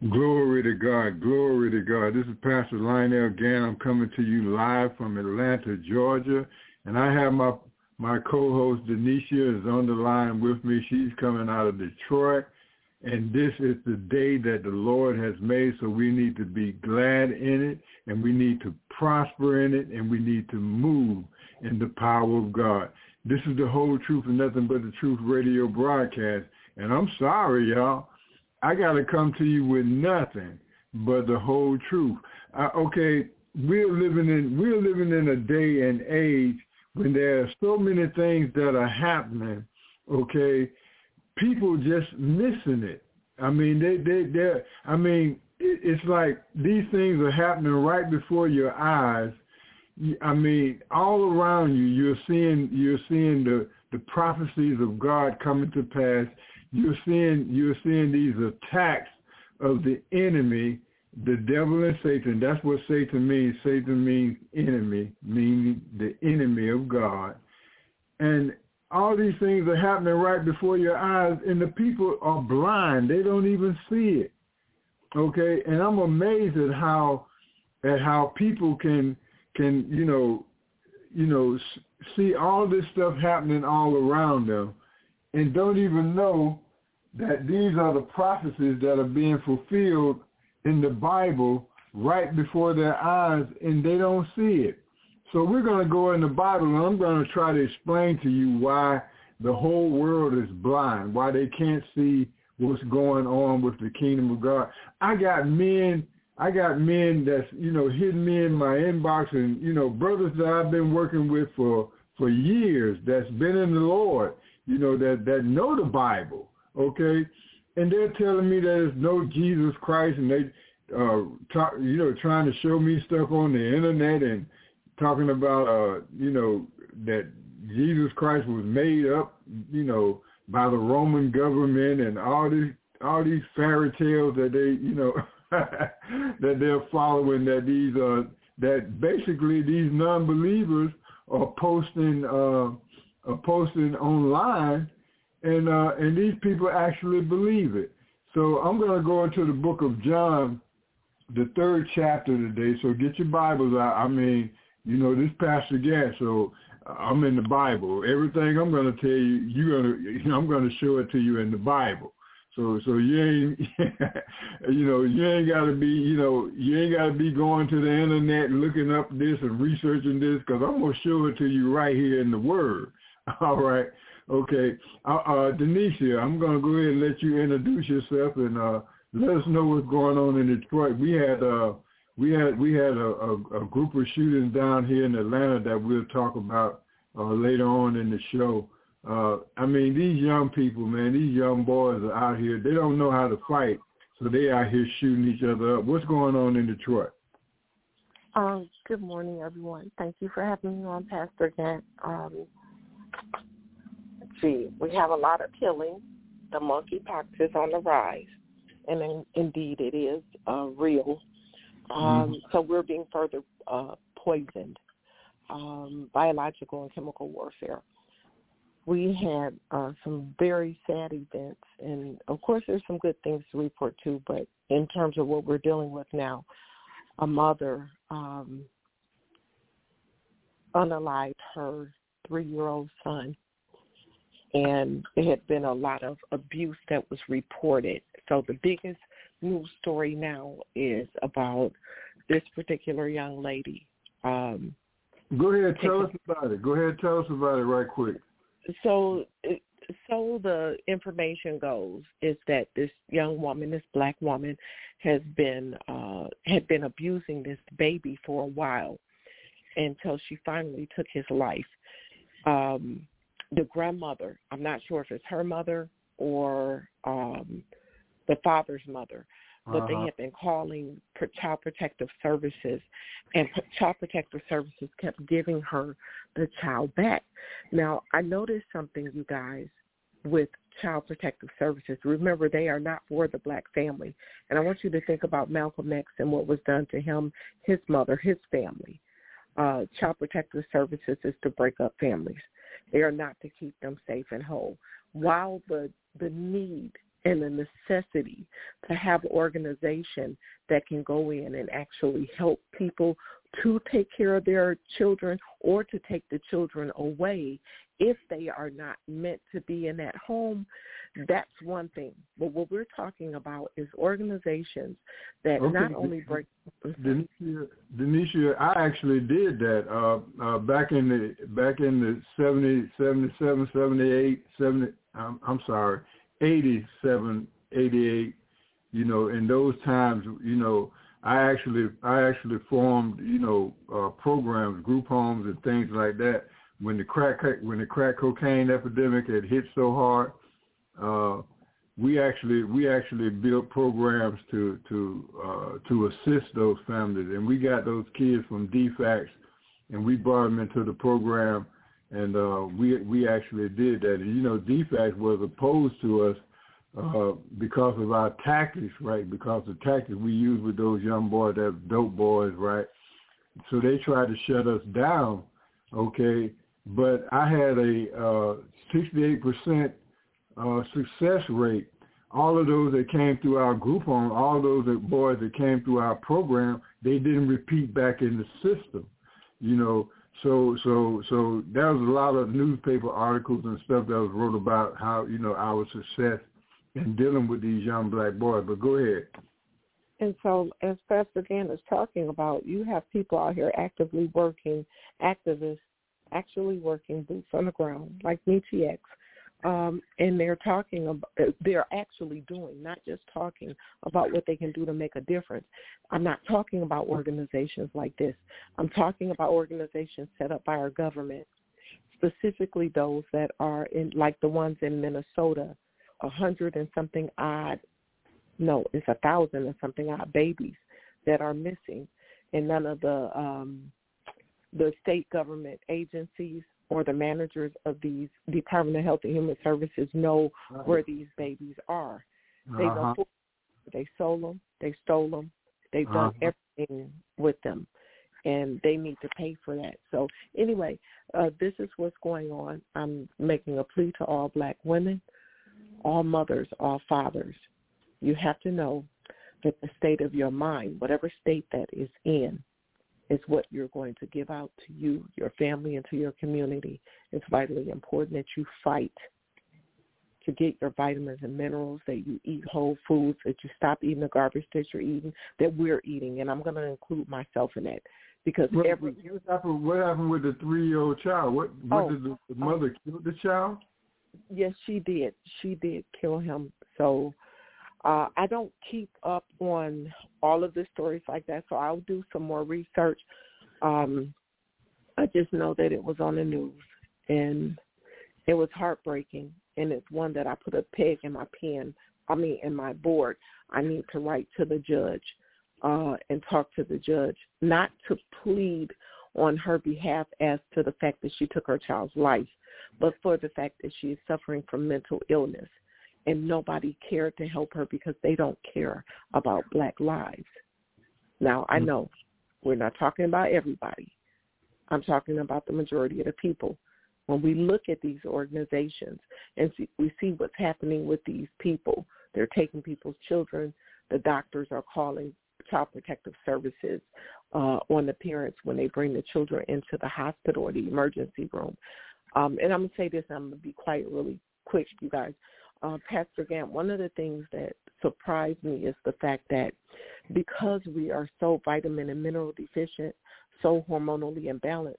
Glory to God. Glory to God. This is Pastor Lionel Gantt. I'm coming to you live from Atlanta, Georgia. And I have my my co-host Denisha is on the line with me. She's coming out of Detroit. And this is the day that the Lord has made, so we need to be glad in it, and we need to prosper in it, and we need to move in the power of God. This is the whole truth and nothing but the truth radio broadcast. And I'm sorry, y'all. I got to come to you with nothing but the whole truth. Okay, we're living in we're living in a day and age when there are so many things that are happening. Okay, people just missing it. I mean, they they they. I mean, it, it's like these things are happening right before your eyes. I mean, all around you, you're seeing you're seeing the the prophecies of God coming to pass you're seeing you're seeing these attacks of the enemy, the devil and Satan. That's what Satan means. Satan means enemy, meaning the enemy of God. And all these things are happening right before your eyes, and the people are blind. They don't even see it. Okay, and I'm amazed at how at how people can can you know you know see all this stuff happening all around them and don't even know that these are the prophecies that are being fulfilled in the Bible right before their eyes and they don't see it. So we're going to go in the Bible and I'm going to try to explain to you why the whole world is blind, why they can't see what's going on with the kingdom of God. I got men, I got men that's, you know, hitting me in my inbox and, you know, brothers that I've been working with for, for years that's been in the Lord you know, that, that know the Bible, okay? And they're telling me that there's no Jesus Christ and they, uh, talk, you know, trying to show me stuff on the internet and talking about, uh, you know, that Jesus Christ was made up, you know, by the Roman government and all these, all these fairy tales that they, you know, that they're following that these, uh, that basically these non-believers are posting, uh, are posting online, and uh, and these people actually believe it. So I'm going to go into the book of John, the third chapter today. So get your Bibles out. I mean, you know, this Pastor Gantt, so I'm in the Bible. Everything I'm going to tell you, you're going to, you know, I'm going to show it to you in the Bible. So so you ain't you know you ain't got to be you know you ain't got to be going to the internet looking up this and researching this because I'm gonna show it to you right here in the Word. All right. Okay. Uh, uh, I'm going to go ahead and let you introduce yourself and uh, let us know what's going on in Detroit. We had uh, we had we had a, a, a group of shootings down here in Atlanta that we'll talk about uh, later on in the show. Uh, I mean, these young people, man, these young boys are out here. They don't know how to fight, so they out here shooting each other up. What's going on in Detroit? Um, good morning, everyone. Thank you for having me on, Pastor Gantt. Um, see, we have a lot of killing. The monkeypox is on the rise, and in, indeed it is uh, real. Um, mm-hmm. So we're being further uh, poisoned, um, biological and chemical warfare. We had uh, some very sad events, and of course there's some good things to report too. But in terms of what we're dealing with now, a mother um, unalived her three-year-old son and there had been a lot of abuse that was reported. So the biggest news story now is about this particular young lady. Um, Go ahead, tell us about it. Go ahead, tell us about it right quick. So, so the information goes is that this young woman, this black woman, has been uh, had been abusing this baby for a while until she finally took his life. Um, the grandmother. I'm not sure if it's her mother or um, the father's mother, but they Uh-huh. have been calling for Child Protective Services, and Child Protective Services kept giving her the child back. Now, I noticed something, you guys, with Child Protective Services. Remember, they are not for the black family. And I want you to think about Malcolm X and what was done to him, his mother, his family. Uh, Child Protective Services is to break up families. They are not to keep them safe and whole. While the the need and the necessity to have an organization that can go in and actually help people to take care of their children or to take the children away if they are not meant to be in that home, that's one thing. But what we're talking about is organizations that Okay, not only break Denisha, Denisha, I actually did that uh, uh, back in the back in the 70, 77, 78, 70, I'm, I'm sorry, 87, 88, you know, in those times, you know, I actually I actually formed, you know, uh, programs, group homes and things like that when the crack when the crack cocaine epidemic had hit so hard. Uh, we actually we actually built programs to to uh, to assist those families, and we got those kids from DFACS, and we brought them into the program, and uh, we we actually did that. And you know, DFACS was opposed to us uh, because of our tactics, right? Because the tactics we used with those young boys, that dope boys, right? So they tried to shut us down, okay? But I had a uh, 68% uh, success rate. All of those that came through our group home, all those that boys that came through our program, they didn't repeat back in the system, you know. So so so there was a lot of newspaper articles and stuff that was wrote about how you know our success in dealing with these young black boys. But go ahead. And so, as Pastor Gantt is talking about, you have people out here actively working, activists actually working boots on the ground, like MeTX, um, and they're talking about, they're actually doing, not just talking about what they can do to make a difference. I'm not talking about organizations like this. I'm talking about organizations set up by our government, specifically those that are in, like the ones in Minnesota, a hundred and something odd no, it's a thousand and something odd babies that are missing, and none of the um, the state government agencies or the managers of these Department of Health and Human Services know where these babies are. They Uh-huh. don't. They sold them. They stole them. They've done Uh-huh. everything with them, and they need to pay for that. So anyway, uh, this is what's going on. I'm making a plea to all black women, all mothers, all fathers you have to know that the state of your mind, whatever state that is in, is what you're going to give out to you, your family, and to your community. It's vitally important that you fight to get your vitamins and minerals, that you eat whole foods, that you stop eating the garbage that you're eating, that we're eating. And I'm going to include myself in that because What, every what happened? What happened with the three-year-old child? What? What Oh, did the, the oh. mother kill the child? Yes, she did. She did kill him. So uh, I don't keep up on all of the stories like that, so I'll do some more research. Um, I just know that it was on the news, and it was heartbreaking, and it's one that I put a peg in my pen. I mean, in my board. I need to write to the judge uh, and talk to the judge, not to plead on her behalf as to the fact that she took her child's life, but for the fact that she is suffering from mental illness and nobody cared to help her because they don't care about black lives. Now, I know we're not talking about everybody. I'm talking about the majority of the people. When we look at these organizations and see, we see what's happening with these people, they're taking people's children. The doctors are calling child protective services uh, on the parents when they bring the children into the hospital or the emergency room. Um, and I'm going to say this, and I'm going to be quiet really quick, you guys. Uh, Pastor Gantt, one of the things that surprised me is the fact that because we are so vitamin and mineral deficient, so hormonally imbalanced,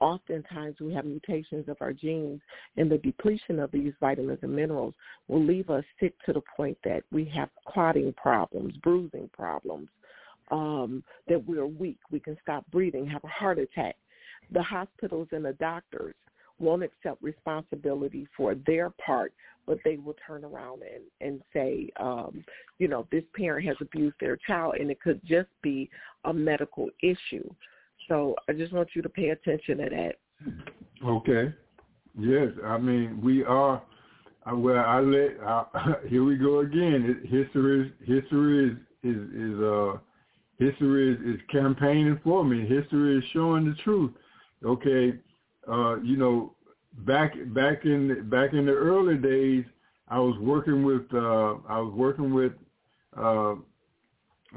oftentimes we have mutations of our genes and the depletion of these vitamins and minerals will leave us sick to the point that we have clotting problems, bruising problems, um, that we're weak, we can stop breathing, have a heart attack. The hospitals and the doctors won't accept responsibility for their part, but they will turn around and, and say, um, you know, this parent has abused their child, and it could just be a medical issue. So I just want you to pay attention to that. Okay. Yes, I mean we are. Uh, well, I let uh, here we go again. History is history is is, is uh history is, is campaigning for me. History is showing the truth. Okay, uh, you know, back back in back in the early days, I was working with uh, I was working with uh,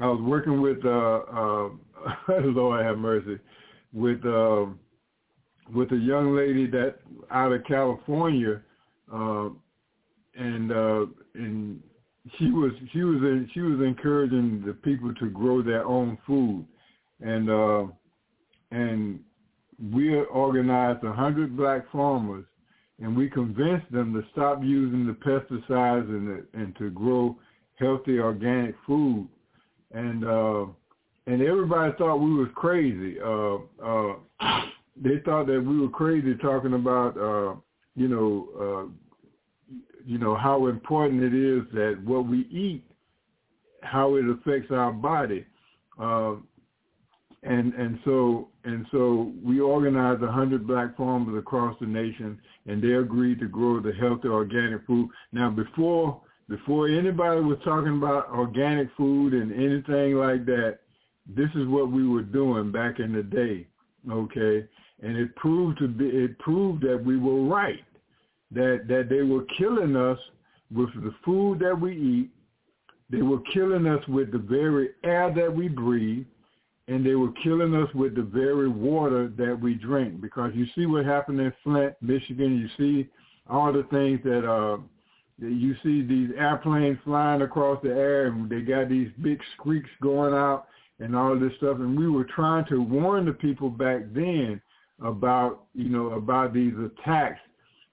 I was working with uh, uh, Lord have mercy with. Uh, with a young lady that out of California, uh, and uh, and she was she was in, she was encouraging the people to grow their own food, and and we organized a hundred black farmers, and we convinced them to stop using the pesticides and and to grow healthy organic food, and uh, and everybody thought we was crazy. Uh, uh, they thought that we were crazy talking about uh you know uh you know how important it is that what we eat how it affects our body uh and and so and so we organized a hundred black farmers across the nation and they agreed to grow the healthy organic food. Now before before anybody was talking about organic food and anything like that this is what we were doing back in the day okay? And it proved to be it proved that we were right that that they were killing us with the food that we eat. They were killing us with the very air that we breathe and they were killing us with the very water that we drink because you see what happened in Flint, Michigan. You see all the things that uh you see these airplanes flying across the air and they got these big squeaks going out and all this stuff and we were trying to warn the people back then about you know about these attacks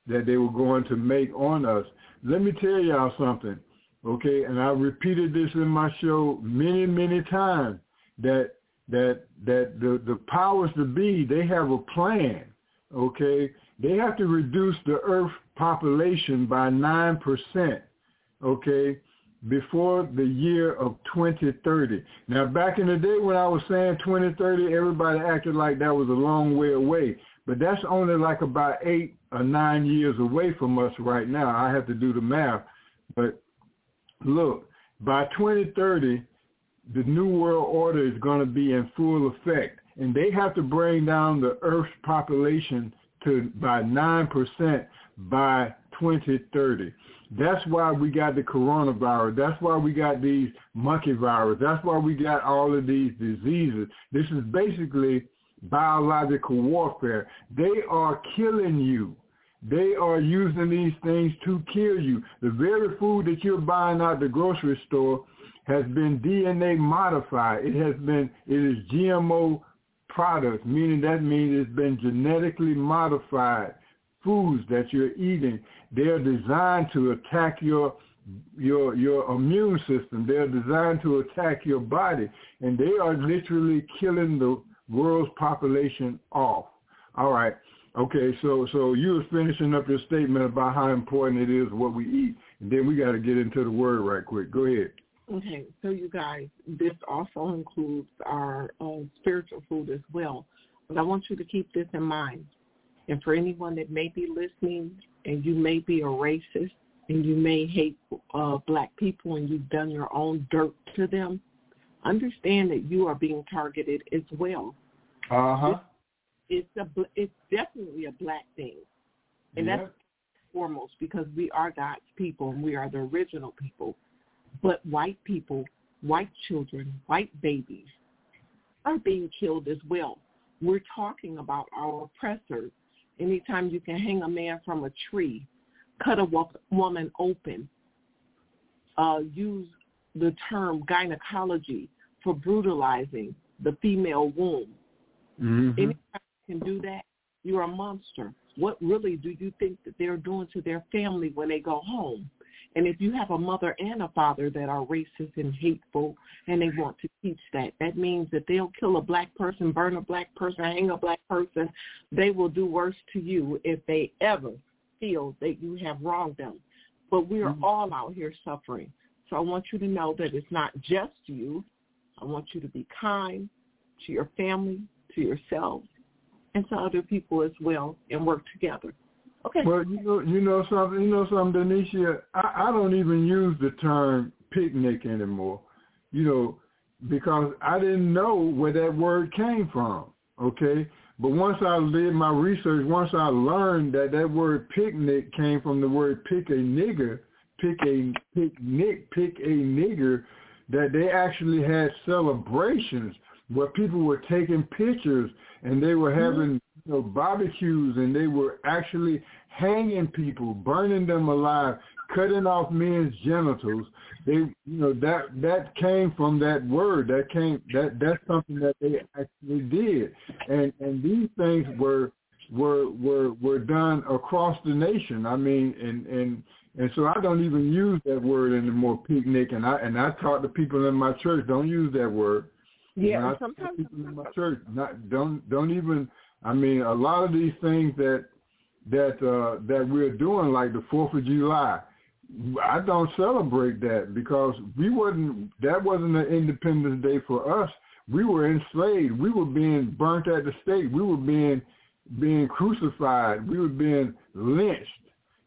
that they were going to make on us. Let me tell y'all something, okay? And I repeated this in my show many many times that that that the the powers to be they have a plan, okay? They have to reduce the Earth population by nine percent, okay? before the year of 2030. Now, back in the day when I was saying 2030, everybody acted like that was a long way away. But that's only like about eight or nine years away from us right now. I have to do the math. But look, by 2030, the New World Order is going to be in full effect. And they have to bring down the Earth's population to by 9% by 2030. That's why we got the coronavirus. That's why we got these monkey virus. That's why we got all of these diseases. This is basically biological warfare. They are killing you. They are using these things to kill you. The very food that you're buying out the grocery store has been DNA modified. It has been, it is GMO products, meaning that means it's been genetically modified foods that you're eating they're designed to attack your your your immune system. They're designed to attack your body, and they are literally killing the world's population off. All right. Okay, so so you were finishing up your statement about how important it is what we eat, and then we got to get into the word right quick. Go ahead. Okay, so you guys, this also includes our uh, spiritual food as well. But I want you to keep this in mind. And for anyone that may be listening and you may be a racist and you may hate uh, black people and you've done your own dirt to them, understand that you are being targeted as well. Uh-huh. It's, it's a it's definitely a black thing, and Yeah. that's foremost because we are God's people and we are the original people. But white people, white children, white babies are being killed as well. We're talking about our oppressors. Anytime you can hang a man from a tree, cut a woman open, uh, use the term gynecology for brutalizing the female womb. Mhm. Anytime you can do that, you're a monster. What really do you think that they're doing to their family when they go home? And if you have a mother and a father that are racist and hateful and they want to teach that, that means that they'll kill a black person, burn a black person, hang a black person. They will do worse to you if they ever feel that you have wronged them. But we are Mhm. all out here suffering. So I want you to know that it's not just you. I want you to be kind to your family, to yourself, and to other people as well, and work together. Okay. Well, you know, you know something, you know something, Denisha. I, I don't even use the term picnic anymore. You know, because I didn't know where that word came from. Okay, but once I did my research, once I learned that that word picnic came from the word pick a nigger, pick a picnic, pick a nigger, that they actually had celebrations where people were taking pictures and they were mm-hmm. having you know, barbecues and they were actually hanging people, burning them alive, cutting off men's genitals. They, you know, that that came from that word. That came that that's something that they actually did, and and these things were were were were done across the nation. I mean, and and and so I don't even use that word anymore, picnic. And I and I talk to people in my church, don't use that word. Yeah, I sometimes people in my church, not don't don't even. I mean, a lot of these things that that uh, that we're doing, like the Fourth of July, I don't celebrate that because we wasn't. That wasn't an Independence Day for us. We were enslaved. We were being burnt at the stake. We were being being crucified. We were being lynched.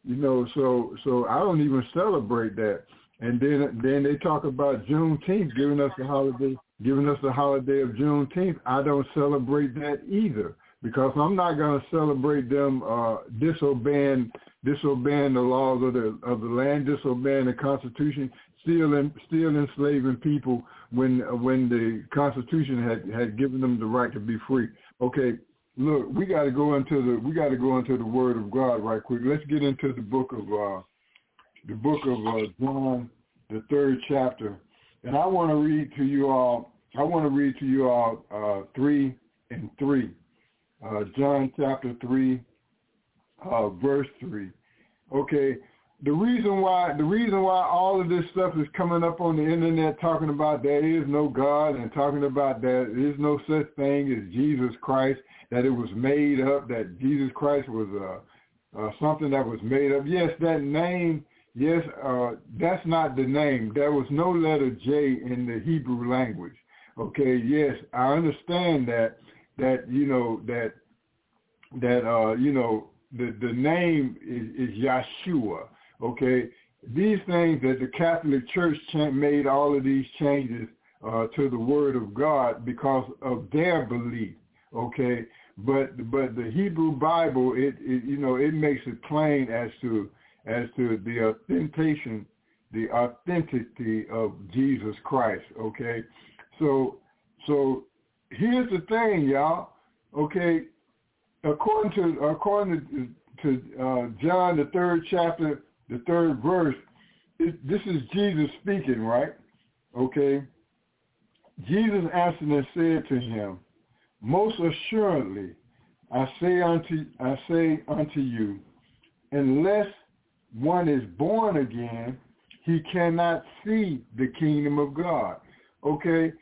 You know, so so I don't even celebrate that. And then then they talk about Juneteenth, giving us the holiday, giving us the holiday of Juneteenth. I don't celebrate that either because I'm not going to celebrate them uh, disobeying disobeying the laws of the of the land, disobeying the Constitution, still in, still enslaving people when when the Constitution had had given them the right to be free. Okay, look, we got to go into the we got to go into the Word of God right quick. Let's get into the book of uh, the book of uh, John, the third chapter, and I want to read to you all. I want to read to you all uh, three and three. Uh, John chapter 3, uh, verse 3. Okay, the reason why the reason why all of this stuff is coming up on the internet talking about there is no God and talking about that there is no such thing as Jesus Christ, that it was made up, that Jesus Christ was uh, uh, something that was made up. Yes, that name, yes, uh, that's not the name. There was no letter J in the Hebrew language. Okay, yes, I understand that that you know that that uh you know the the name is, is Yeshua. Okay, these things that the Catholic Church made all of these changes uh, to the Word of God because of their belief. Okay, but but the Hebrew Bible it, it you know it makes it plain as to as to the authentication the authenticity of Jesus Christ. Okay, so so here's the thing, y'all. Okay, according to according to, to uh, John the third chapter, the third verse, it, this is Jesus speaking, right? Okay. Jesus answered and said to him, Most assuredly, I say unto I say unto you, unless one is born again, he cannot see the kingdom of God. Okay,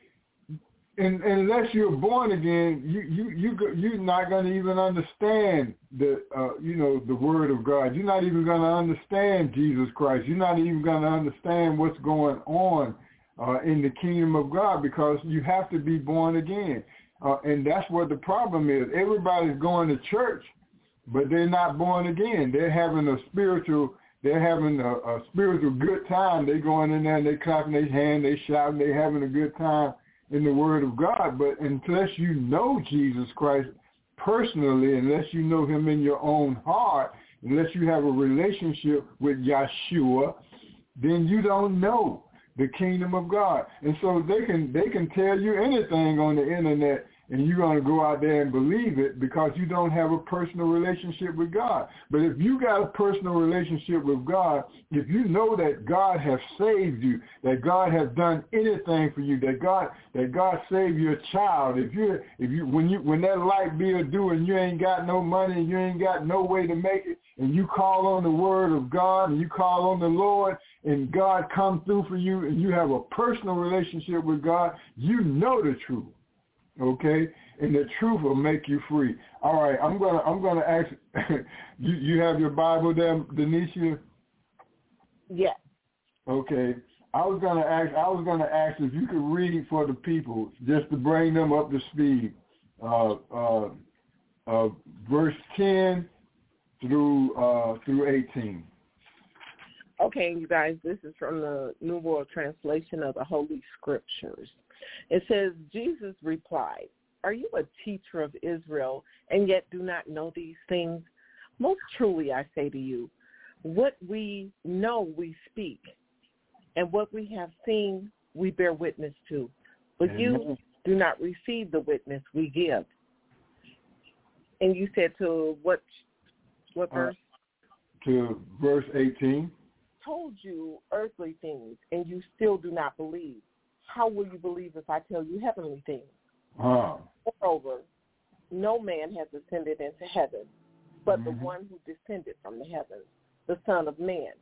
and, unless you're born again, you you you you're not going to even understand the uh, you know the word of God. You're not even going to understand Jesus Christ. You're not even going to understand what's going on uh, in the kingdom of God because you have to be born again. Uh, and that's what the problem is. Everybody's going to church, but they're not born again. They're having a spiritual. They're having a, a spiritual good time. They're going in there and they're clapping their hand, they shouting, they're having a good time in the Word of God. But unless you know Jesus Christ personally, unless you know him in your own heart, unless you have a relationship with Yeshua, then you don't know the kingdom of God. And so they can they can tell you anything on the internet and you're going to go out there and believe it because you don't have a personal relationship with God. But if you got a personal relationship with God, if you know that God has saved you, that God has done anything for you, that God that God saved your child, if you if you when you when that light bill due and you ain't got no money and you ain't got no way to make it, and you call on the word of God and you call on the Lord and God come through for you and you have a personal relationship with God, you know the truth okay? And the truth will make you free. All right, I'm gonna I'm gonna ask you. You have your Bible there, Denisha? Yes. Okay. I was gonna ask. I was gonna ask if you could read for the people just to bring them up to speed. Uh, uh, uh, verse ten through uh, through eighteen. Okay, you guys, this is from the New World Translation of the Holy Scriptures. It says, Jesus replied, Are you a teacher of Israel and yet do not know these things? Most truly I say to you, what we know we speak, and what we have seen we bear witness to. But Amen. you do not receive the witness we give. And you said to what what Uh, verse? To verse eighteen. told you earthly things and you still do not believe. How will you believe if I tell you heavenly things? Huh. Moreover, no man has ascended into heaven, but the Mhm. one who descended from the heavens, the Son of Man.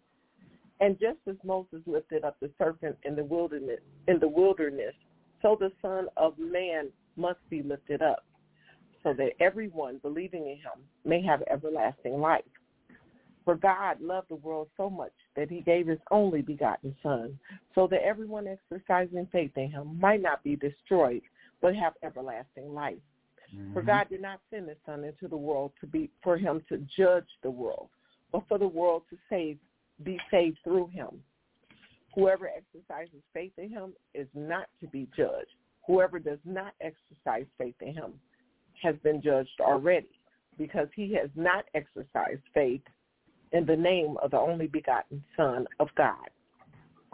And just as Moses lifted up the serpent in the wilderness, in the wilderness, so the Son of Man must be lifted up, so that everyone believing in him may have everlasting life. For God loved the world so much that he gave his only begotten Son, so that everyone exercising faith in him might not be destroyed, but have everlasting life. For Mhm. God did not send his Son into the world to be for him to judge the world, but for the world to save, be saved through him. Whoever exercises faith in him is not to be judged. Whoever does not exercise faith in him has been judged already, because he has not exercised faith in the name of the only begotten Son of God.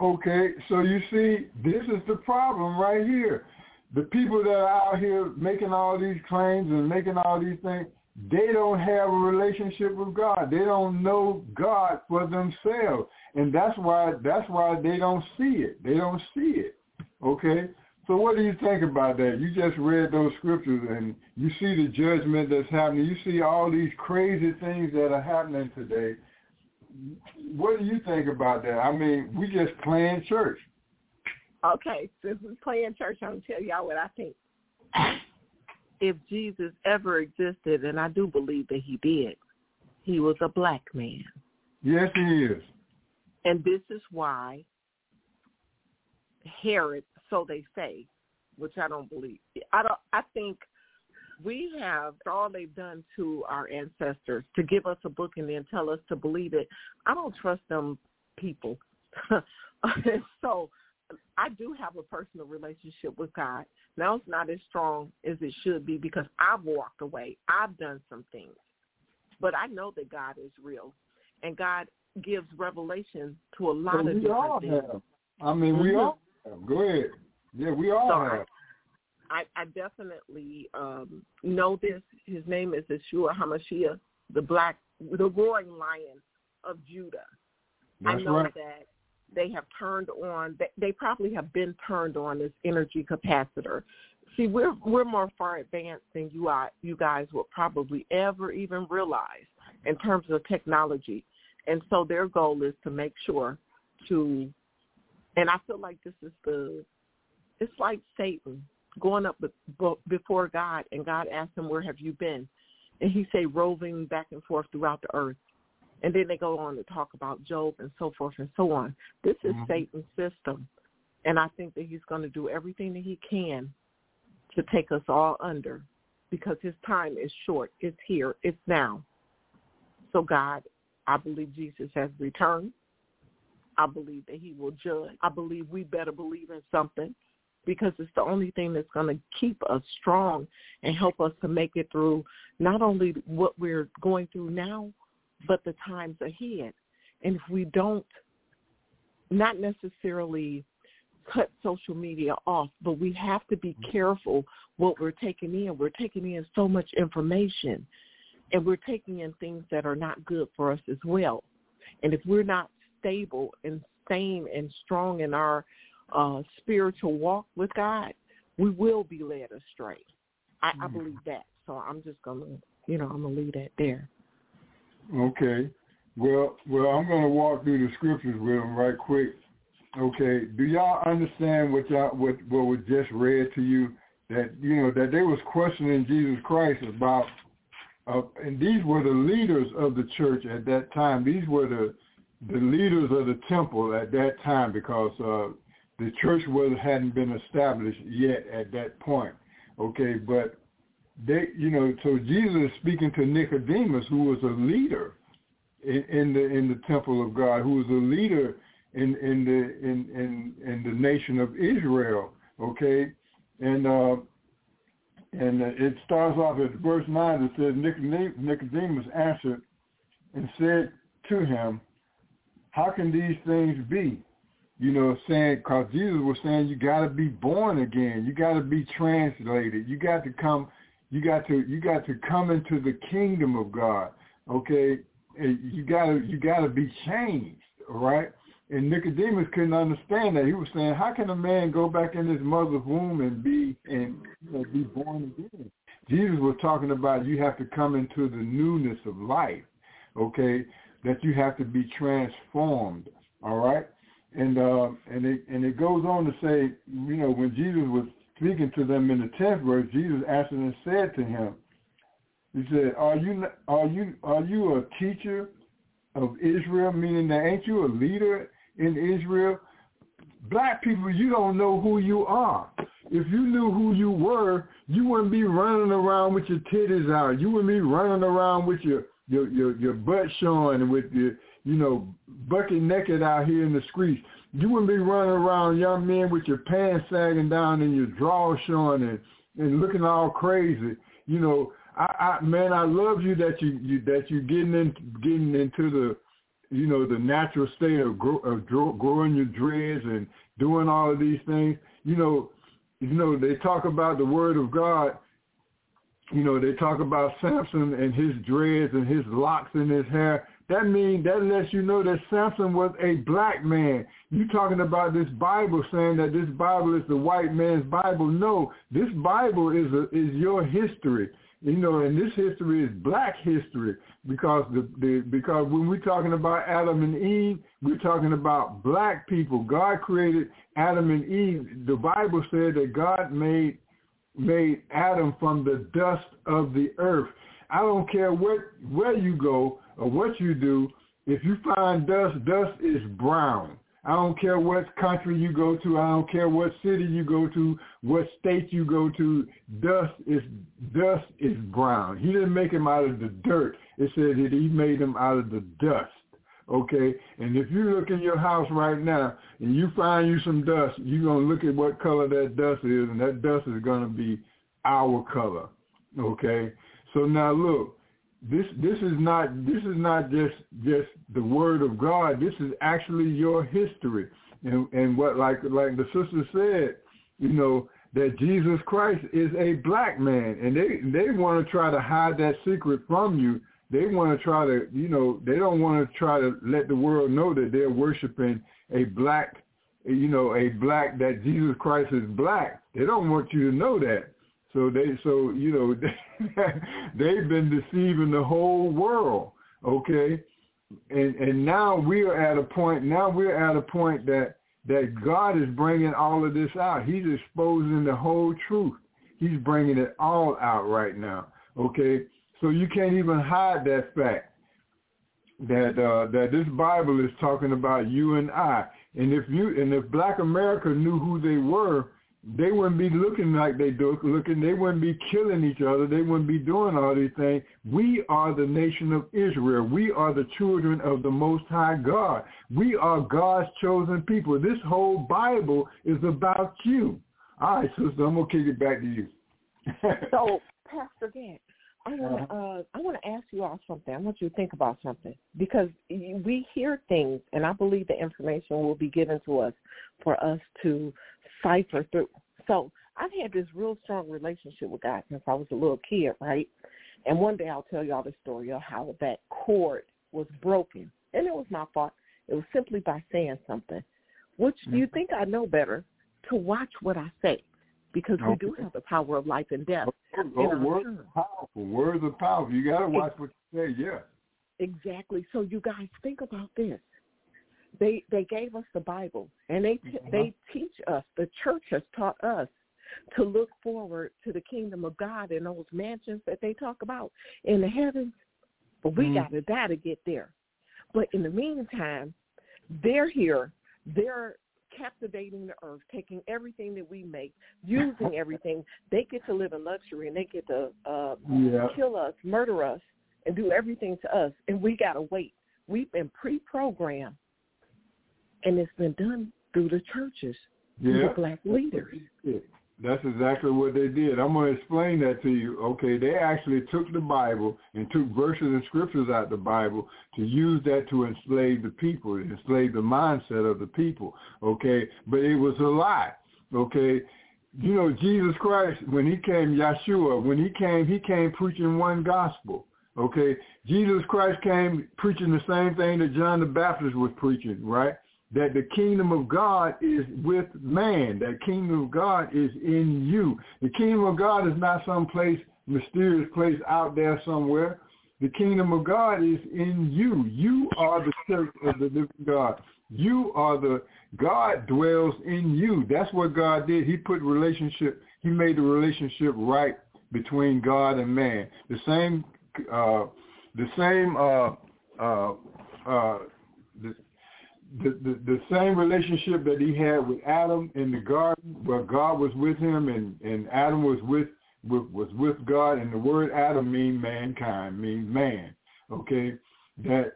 Okay, so you see, this is the problem right here. The people that are out here making all these claims and making all these things, they don't have a relationship with God. They don't know God for themselves. And that's why that's why they don't see it. They don't see it. Okay? So what do you think about that? You just read those scriptures and you see the judgment that's happening. You see all these crazy things that are happening today. What do you think about that? I mean, we just playing church. Okay, since we play in church, I'm gonna tell y'all what I think. If Jesus ever existed, and I do believe that he did, he was a black man. Yes, he is. And this is why Herod, so they say, which I don't believe. I don't. I think we have all they've done to our ancestors to give us a book and then tell us to believe it. I don't trust them people. so I do have a personal relationship with God. Now it's not as strong as it should be because I've walked away. I've done some things. But I know that God is real. And God gives revelation to a lot of we different all things. have. I mean, we Mhm. all have. Go ahead. Yeah, we all So I, have. I, I definitely um, know this. His name is Yeshua Hamashiach, the black, the roaring lion of Judah. That's I know right. that they have turned on. They, they probably have been turned on this energy capacitor. See, we're we're more far advanced than you are. You guys will probably ever even realize in terms of technology, and so their goal is to make sure to. And I feel like this is the. It's like Satan going up be- be- before God, and God asked him, "Where have you been?" And he say, "Roving back and forth throughout the earth." And then they go on to talk about Job and so forth and so on. This is Mhm. Satan's system. And I think that he's going to do everything that he can to take us all under because his time is short. It's here. It's now. So God, I believe Jesus has returned. I believe that he will judge. I believe we better believe in something because it's the only thing that's going to keep us strong and help us to make it through not only what we're going through now, but the times ahead. And if we don't, not necessarily cut social media off, but we have to be mm-hmm. careful what we're taking in. We're taking in so much information, and we're taking in things that are not good for us as well. And if we're not stable and sane and strong in our uh, spiritual walk with God, we will be led astray. I, I believe that. So I'm just gonna, you know, I'm gonna leave that there. Okay. Well, well, I'm going to walk through the scriptures with them right quick. Okay. Do y'all understand what y'all what what was just read to you? That you know that they was questioning Jesus Christ about, uh, and these were the leaders of the church at that time. These were the the leaders of the temple at that time because uh, the church was hadn't been established yet at that point. Okay, but they, you know, so Jesus is speaking to Nicodemus, who was a leader in, in the in the temple of God, who was a leader in in the in in, in the nation of Israel. Okay, and uh, and it starts off at verse nine. It says Nicodemus answered and said to him, "How can these things be?" You know, saying because Jesus was saying you got to be born again. You got to be translated. You got to come. You got to you got to come into the kingdom of God. Okay, you gotta you gotta be changed, all right? And Nicodemus couldn't understand that. He was saying, "How can a man go back in his mother's womb and be and you know, be born again?" Jesus was talking about you have to come into the newness of life, okay? That you have to be transformed, all right? And uh, and it and it goes on to say, you know, when Jesus was speaking to them in the tenth verse, Jesus answered and said to him, he said, "Are you are you are you a teacher of Israel? Meaning that ain't you a leader in Israel? Black people, you don't know who you are. If you knew who you were, you wouldn't be running around with your titties out. You wouldn't be running around with your your your, your butt showing with your you know bucket naked out here in the streets. You wouldn't be running around young men with your pants sagging down and your drawers showing and and looking all crazy. You know, I, I man, I love you that you, you that you getting in getting into the you know the natural state of, grow, of grow, growing your dreads and doing all of these things. You know, you know they talk about the word of God. You know they talk about Samson and his dreads and his locks in his hair. That means that lets you know that Samson was a black man. You talking about this Bible saying that this Bible is the white man's Bible? No, this Bible is a, is your history you know, and this history is black history because the, the because when we're talking about Adam and Eve, we're talking about black people. God created Adam and Eve. The Bible said that God made made Adam from the dust of the earth. I don't care what where you go or what you do. If you find dust, dust is brown. I don't care what country you go to. I don't care what city you go to, what state you go to. Dust is dust is brown. He didn't make him out of the dirt. It said that he made him out of the dust. Okay, and if you look in your house right now and you find you some dust, you're gonna look at what color that dust is, and that dust is gonna be our color. Okay, so now look, this this is not this is not just just the word of God. This is actually your history, and and what like like the sister said, you know that Jesus Christ is a black man, and they they want to try to hide that secret from you. They want to try to you know they don't want to try to let the world know that they're worshiping a black you know a black that Jesus Christ is black. They don't want you to know that. So they, so you know, they've been deceiving the whole world. Okay, and and now we are at a point. Now we're at a point that that God is bringing all of this out. He's exposing the whole truth. He's bringing it all out right now. Okay, so you can't even hide that fact that uh, that this Bible is talking about you and I. And if you and if Black America knew who they were, they wouldn't be looking like they do looking. They wouldn't be killing each other. They wouldn't be doing all these things. We are the nation of Israel. We are the children of the Most High God. We are God's chosen people. This whole Bible is about you. All right, sister, I'm gonna kick it back to you. so, Pastor Gantt, I want to uh, I want to ask you all something. I want you to think about something because we hear things, and I believe the information will be given to us for us to cipher through. So I've had this real strong relationship with God since I was a little kid, right? And one day I'll tell y'all the story of how that cord was broken, and it was my fault. It was simply by saying something, which you think I know better to watch what I say, because we do have the power of life and death. Oh, our words tongue. are powerful. Words are powerful. You got to watch what you say. Yeah. Exactly. So you guys think about this. They they gave us the Bible, and they t- they teach us. The church has taught us to look forward to the kingdom of God and those mansions that they talk about in the heavens. But we Mhm. got to die to get there. But in the meantime, they're here. They're captivating the earth, taking everything that we make, using everything. They get to live in luxury, and they get to uh, Yeah. kill us, murder us, and do everything to us, and we gotta wait. We've been pre-programmed, and it's been done through the churches, through the black leaders. That's exactly what they did. I'm going to explain that to you. Okay, they actually took the Bible and took verses and scriptures out the Bible to use that to enslave the people, enslave the mindset of the people. Okay, but it was a lie. Okay, you know Jesus Christ when he came, Yeshua when he came, he came preaching one gospel. Okay, Jesus Christ came preaching the same thing that John the Baptist was preaching, right? That the kingdom of God is with man. That kingdom of God is in you. The kingdom of God is not some place, mysterious place out there somewhere. The kingdom of God is in you. You are the church of the living God. You are the, God dwells in you. That's what God did. He put relationship, he made the relationship right between God and man. The same, uh, the same, uh, uh, uh, the, the, the same relationship that he had with Adam in the garden, where God was with him and, and Adam was with, with was with God, and the word Adam means mankind, means man. Okay, that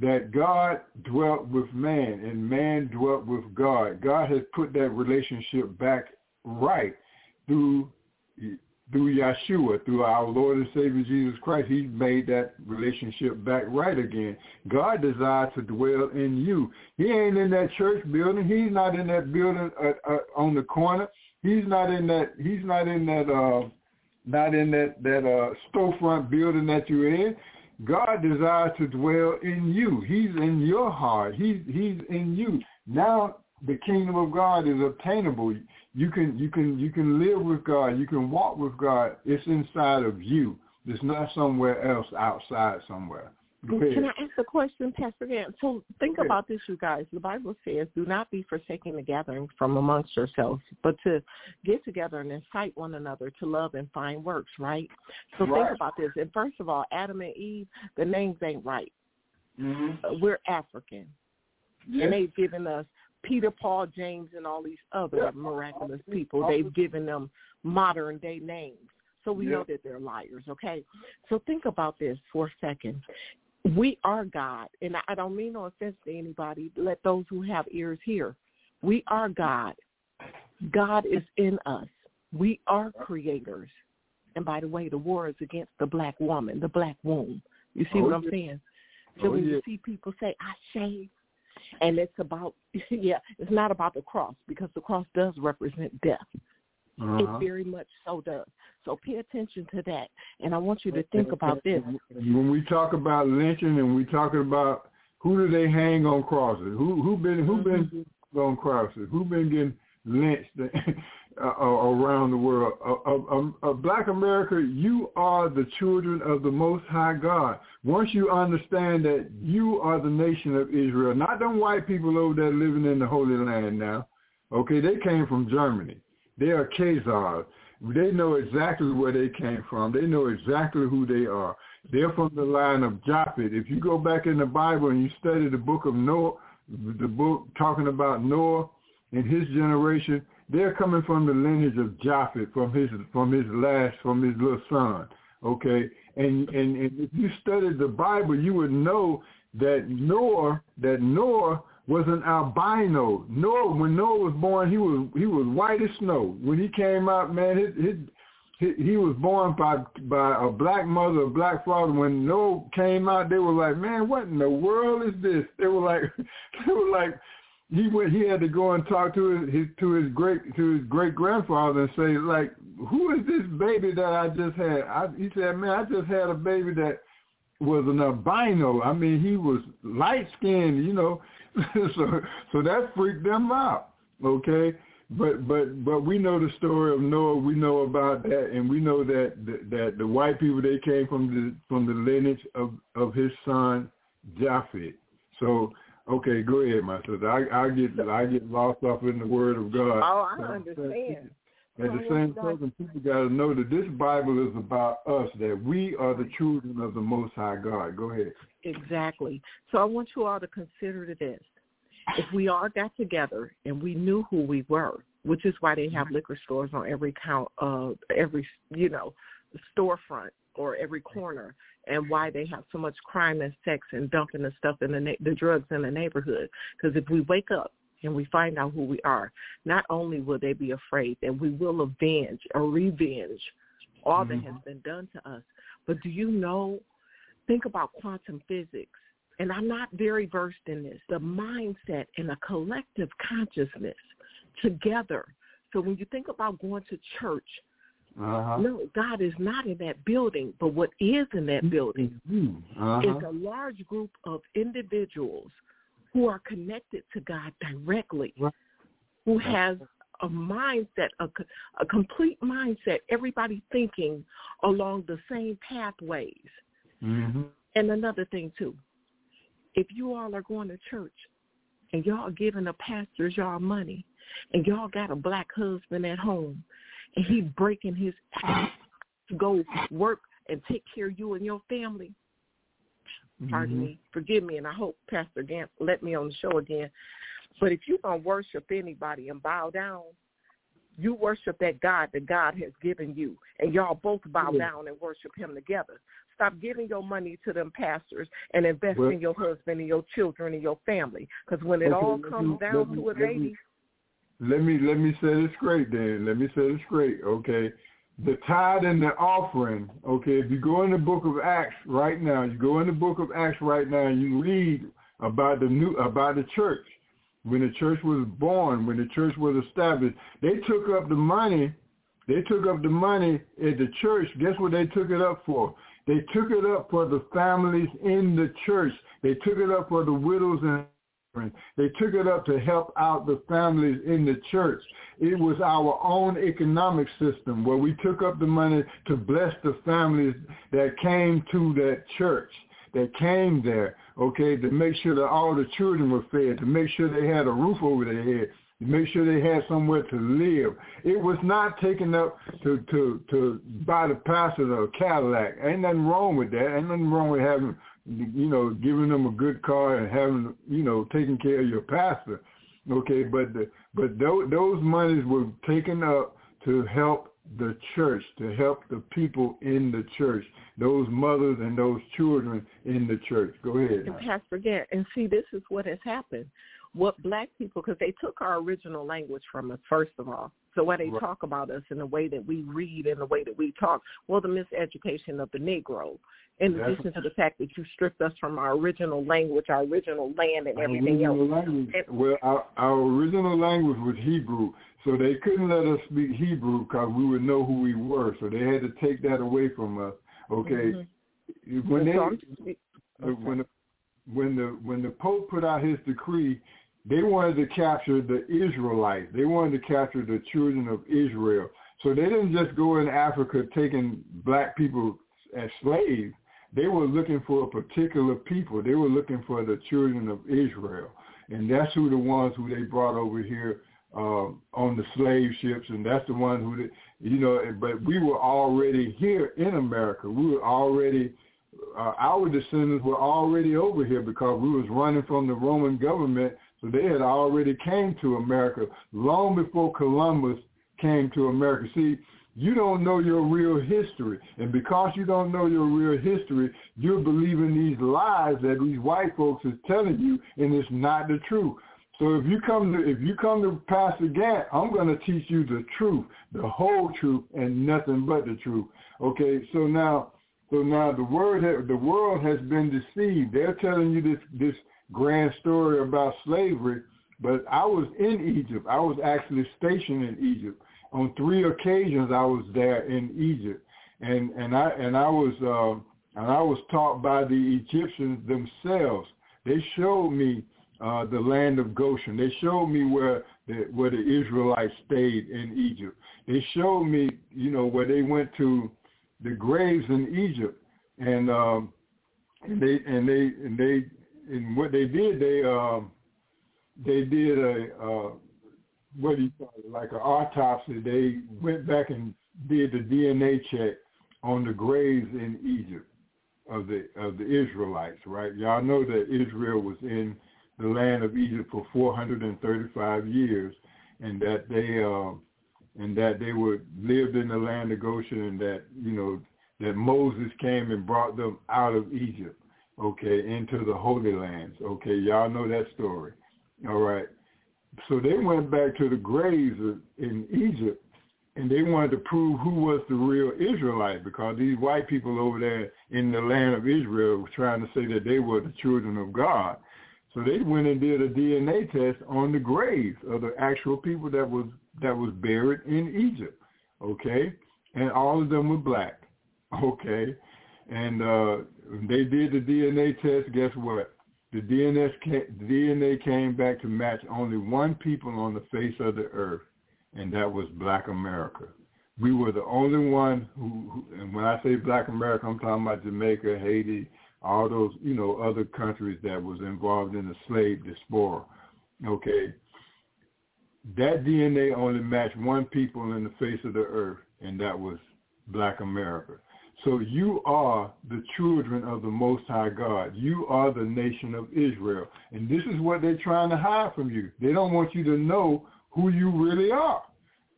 that God dwelt with man and man dwelt with God. God has put that relationship back right through through Yeshua, through our Lord and Savior Jesus Christ, he made that relationship back right again. God desires to dwell in you. He ain't in that church building. He's not in that building uh, uh, on the corner. He's not in that. He's not in that. Uh, not in that that uh, storefront building that you're in. God desires to dwell in you. He's in your heart. He's he's in you. Now the kingdom of God is obtainable. You can you can you can live with God. You can walk with God. It's inside of you. It's not somewhere else outside somewhere. Can. I ask a question, Pastor Dan? So think about this, you guys. The Bible says, "Do not be forsaking the gathering from amongst yourselves, but to get together and incite one another to love and find works." Right. So Right. think about this. And first of all, Adam and Eve, the names ain't right. Mm-hmm. Uh, We're African, and they've given us Peter, Paul, James, and all these other miraculous people. They've given them modern day names. So we know that they're liars, okay? So think about this for a second. We are God, and I- don't mean no offense to anybody. Let those who have ears hear. We are God. God is in us. We are creators. And by the way, the war is against the black woman, the black womb. You see Oh, what I'm yeah. saying? So Oh, when yeah. you see people say, I shave, and it's about, yeah, it's not about the cross because the cross does represent death. Uh-huh. It very much so does. So pay attention to that. And I want you to think about this. When we talk about lynching and we talking about who do they hang on crosses? Who who been who been on crosses? Who been getting lynched uh, uh, around the world? Uh, uh, uh, Black America, you are the children of the Most High God. Once you understand that you are the nation of Israel, not them white people over there living in the Holy Land now. Okay, they came from Germany. They are Khazars. They know exactly where they came from. They know exactly who they are. They're from the line of Japheth. If you go back in the Bible and you study the book of Noah, the book talking about Noah and his generation, they're coming from the lineage of Japheth, from his from his last, from his little son. Okay, and and, and if you studied the Bible, you would know that Noah, that Noah was an albino. Noah, when Noah was born, he was he was white as snow. When he came out, man, his his, he, he was born by by a black mother, a black father. When Noah came out, they were like, "Man, what in the world is this?" They were like, they were like, he went. He had to go and talk to his, his to his great to his great grandfather and say, like, "Who is this baby that I just had?" I, he said, "Man, I just had a baby that was an albino. I mean, he was light skinned, you know." so so that freaked them out. Okay but but but we know the story of Noah. We know about that, and we know that that, that the white people they came from the from the lineage of of his son Japheth. So okay, go ahead, my sister. I I get I get lost off in the Word of God. Oh, I understand. At the same token, people got to know that this Bible is about us, that we are the children of the Most High God. Go ahead. Exactly. So I want you all to consider this. If we all got together and we knew who we were, which is why they have liquor stores on every count, uh, every you know, storefront or every corner, and why they have so much crime and sex and dumping the stuff in the na- the drugs in the neighborhood. Because if we wake up and we find out who we are, not only will they be afraid that we will avenge or revenge all that has mm-hmm. been done to us, but do you know? Think about quantum physics and I'm not very versed in this, the mindset and a collective consciousness together. So when you think about going to church, Uh-huh. no, God is not in that building, but what is in that building Uh-huh. is a large group of individuals who are connected to God directly, Right. who has a mindset, a, a complete mindset, everybody thinking along the same pathways. hmm And another thing too, if you all are going to church and y'all giving the pastors y'all money and y'all got a black husband at home and he breaking his ass to go work and take care of you and your family, pardon Mhm. me, forgive me, and I hope Pastor Gantt let me on the show again. But if you're going to worship anybody and bow down, you worship that God that God has given you, and y'all both bow Yeah. down and worship him together. Stop giving your money to them pastors and invest Well- in your husband and your children and your family. Because when it Okay, all comes me- down me- to it, baby, Let me let me say this straight then. Let me say this straight, okay? The tithe and the offering, okay, if you go in the book of Acts right now, you go in the book of Acts right now and you read about the new about the church. When the church was born, when the church was established, they took up the money they took up the money at the church. Guess what they took it up for? They took it up for the families in the church. They took it up for the widows and they took it up to help out the families in the church. It was our own economic system where we took up the money to bless the families that came to that church, that came there, okay, to make sure that all the children were fed, to make sure they had a roof over their head, to make sure they had somewhere to live. It was not taken up to, to, to buy the pastor a Cadillac. Ain't nothing wrong with that. Ain't nothing wrong with having you know, giving them a good car and having, you know, taking care of your pastor. Okay, but the, but those, those monies were taken up to help the church, to help the people in the church, those mothers and those children in the church. Go ahead. and Pastor Gantt, and see, this is what has happened. What black people, because they took our original language from us, first of all. So when they Right. talk about us in the way that we read and the way that we talk, well, the miseducation of the Negro, in That's- addition to the fact that you stripped us from our original language, our original land, and everything else. language, And- well, our, our original language was Hebrew, so they couldn't let us speak Hebrew because we would know who we were. So they had to take that away from us. Okay, Mhm. when they the- when the when the when the Pope put out his decree, they wanted to capture the Israelites. They wanted to capture the children of Israel. So they didn't just go in Africa taking black people as slaves. They were looking for a particular people. They were looking for the children of Israel, and that's who the ones who they brought over here uh, on the slave ships, and that's the one who, they, you know. But we were already here in America. We were already uh, our descendants were already over here because we was running from the Roman government, so they had already came to America long before Columbus came to America. See, you don't know your real history, and because you don't know your real history, you're believing these lies that these white folks is telling you, and it's not the truth. So if you come to if you come to Pastor Gantt, I'm going to teach you the truth, the whole truth, and nothing but the truth. Okay. So now, so now the word the world has been deceived. They're telling you this this grand story about slavery, but I was in Egypt. I was actually stationed in Egypt on three occasions. I was there in Egypt, and and I and I was uh, and I was taught by the Egyptians themselves. They showed me uh, the land of Goshen. They showed me where the, where the Israelites stayed in Egypt. They showed me, you know, where they went to the graves in Egypt, and um, and they and they and they and what they did, they um, they did a uh, what do you call it, like an autopsy. They went back and did the DNA check on the graves in Egypt of the of the Israelites, right? Y'all know that Israel was in the land of Egypt for 435 years, and that they uh, and that they were lived in the land of Goshen, and that you know that Moses came and brought them out of Egypt, okay, into the Holy Lands. Okay, y'all know that story. All right. So they went back to the graves in Egypt, and they wanted to prove who was the real Israelite because these white people over there in the land of Israel were trying to say that they were the children of God. So they went and did a DNA test on the graves of the actual people that was that was buried in Egypt. Okay, and all of them were black. Okay, and uh, they did the DNA test. Guess what? The DNA the DNA came back to match only one people on the face of the earth, and that was Black America. We were the only one who, who and when I say Black America, I'm talking about Jamaica, Haiti, all those, you know, other countries that was involved in the slave diaspora. Okay. That DNA only matched one people in the face of the earth, and that was black America. So you are the children of the Most High God. You are the nation of Israel. And this is what they're trying to hide from you. They don't want you to know who you really are.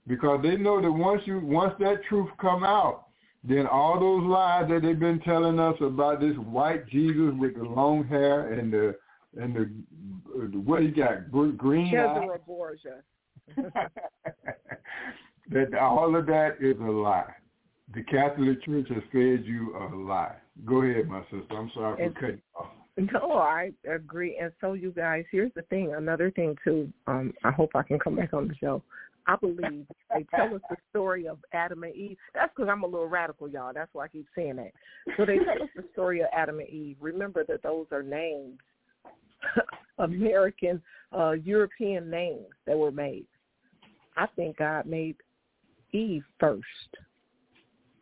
Because they know that once you once that truth come out, then all those lies that they've been telling us about this white Jesus with the long hair and the and the what he got green Cesare Borgia. that all of that is a lie. The Catholic Church has fed you a lie. Go ahead, my sister. I'm sorry for cutting you off. No, I agree. And so you guys, here's the thing. Another thing too. Um, I hope I can come back on the show. I believe they tell us the story of Adam and Eve. That's because I'm a little radical, y'all. That's why I keep saying that. So they tell us the story of Adam and Eve. Remember that those are names, American, uh, European names that were made. I think God made Eve first.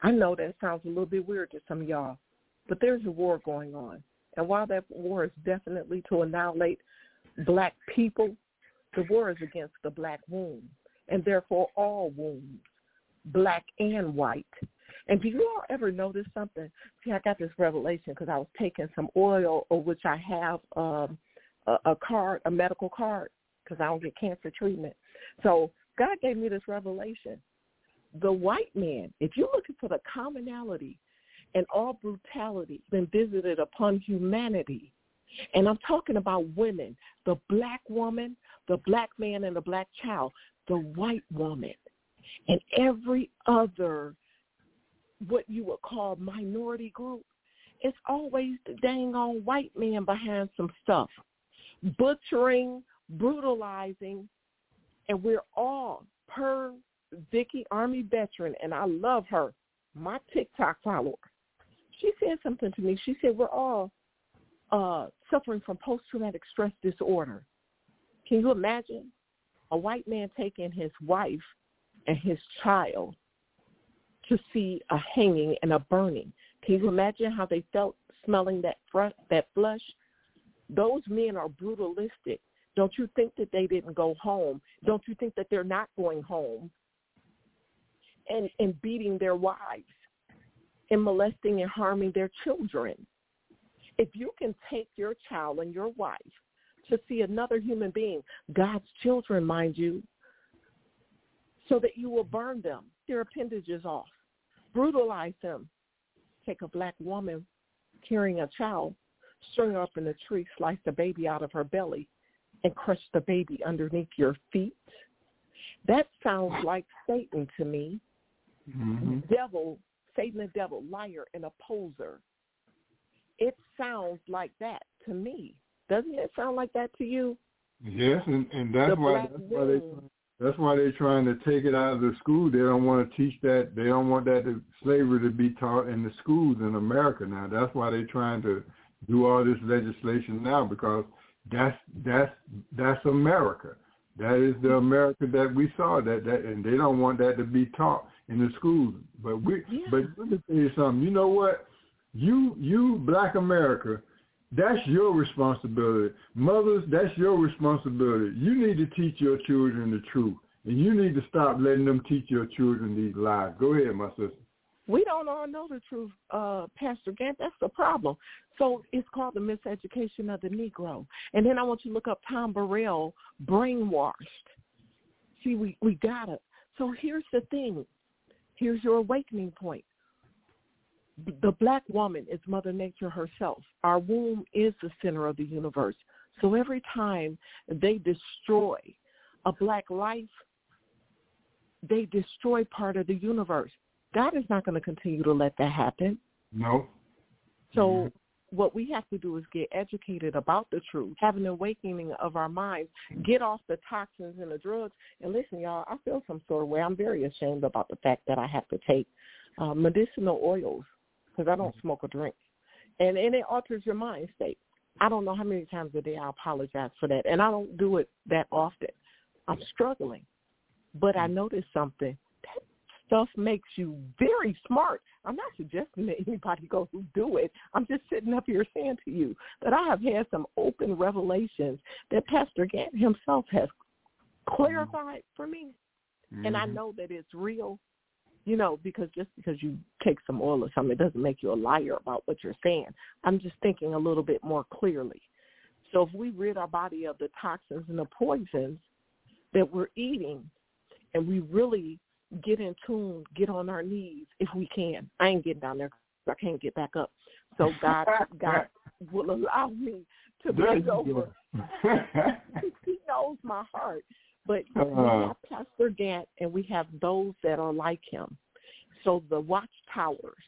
I know that sounds a little bit weird to some of y'all, but there's a war going on. And while that war is definitely to annihilate black people, the war is against the black womb, and therefore all wombs, black and white. And do you all ever notice something? See, I got this revelation because I was taking some oil, of which I have um, a, a card, a medical card, because I don't get cancer treatment. So God gave me this revelation. The white man, if you're looking for the commonality and all brutality been visited upon humanity. And I'm talking about women, the black woman, the black man, and the black child, the white woman, and every other what you would call minority group. It's always the dang on white man behind some stuff, butchering, brutalizing, and we're all per Vicky Army veteran, and I love her, my TikTok follower she said something to me. She said we're all uh, suffering from post-traumatic stress disorder. Can you imagine a white man taking his wife and his child to see a hanging and a burning? Can you imagine how they felt smelling that front, that flesh? Those men are brutalistic. Don't you think that they didn't go home? Don't you think that they're not going home and, and beating their wives? and molesting and harming their children. If you can take your child and your wife to see another human being, God's children, mind you, so that you will burn them, their appendages off, brutalize them, take a black woman carrying a child, string her up in a tree, slice the baby out of her belly, and crush the baby underneath your feet. That sounds like Satan to me. Hmm Devil, Satan the devil, liar and opposer. It sounds like that to me. Doesn't it sound like that to you? Yes, and, and that's The why that's why they that's why they're trying to take it out of the school. They don't want to teach that. They don't want that to, slavery to be taught in the schools in America now. That's why they're trying to do all this legislation now because that's that's that's America. That is the America that we saw. That that and they don't want that to be taught in the schools. But we Yeah. but let me tell you something. You know what? You you Black America that's your responsibility. Mothers, that's your responsibility. You need to teach your children the truth. And you need to stop letting them teach your children these lies. Go ahead, my sister. We don't all know the truth, uh, Pastor Gantt. That's the problem. So it's called the miseducation of the Negro. And then I want you to look up Tom Burrell, brainwashed. See, we, we got it. So here's the thing. Here's your awakening point. The black woman is Mother Nature herself. Our womb is the center of the universe. So every time they destroy a black life, they destroy part of the universe. God is not going to continue to let that happen. No. So Mhm. What we have to do is get educated about the truth, have an awakening of our minds, get off the toxins and the drugs. And listen, y'all, I feel some sort of way. I'm very ashamed about the fact that I have to take uh, medicinal oils because I don't smoke or drink. And, and it alters your mind state. I don't know how many times a day I apologize for that. And I don't do it that often. I'm struggling. But I noticed something. Stuff makes you very smart. I'm not suggesting that anybody go who do it. I'm just sitting up here saying to you that I have had some open revelations that Pastor Gantt himself has clarified for me. And I Mhm. know that it's real, you know, because just because you take some oil or something, it doesn't make you a liar about what you're saying. I'm just thinking a little bit more clearly. So if we rid our body of the toxins and the poisons that we're eating, and we really get in tune, get on our knees if we can. I ain't getting down there. I can't get back up. So God, God will allow me to bend over. he knows my heart. But we Uh. have Pastor Gantt, and we have those that are like him. So the watchtowers,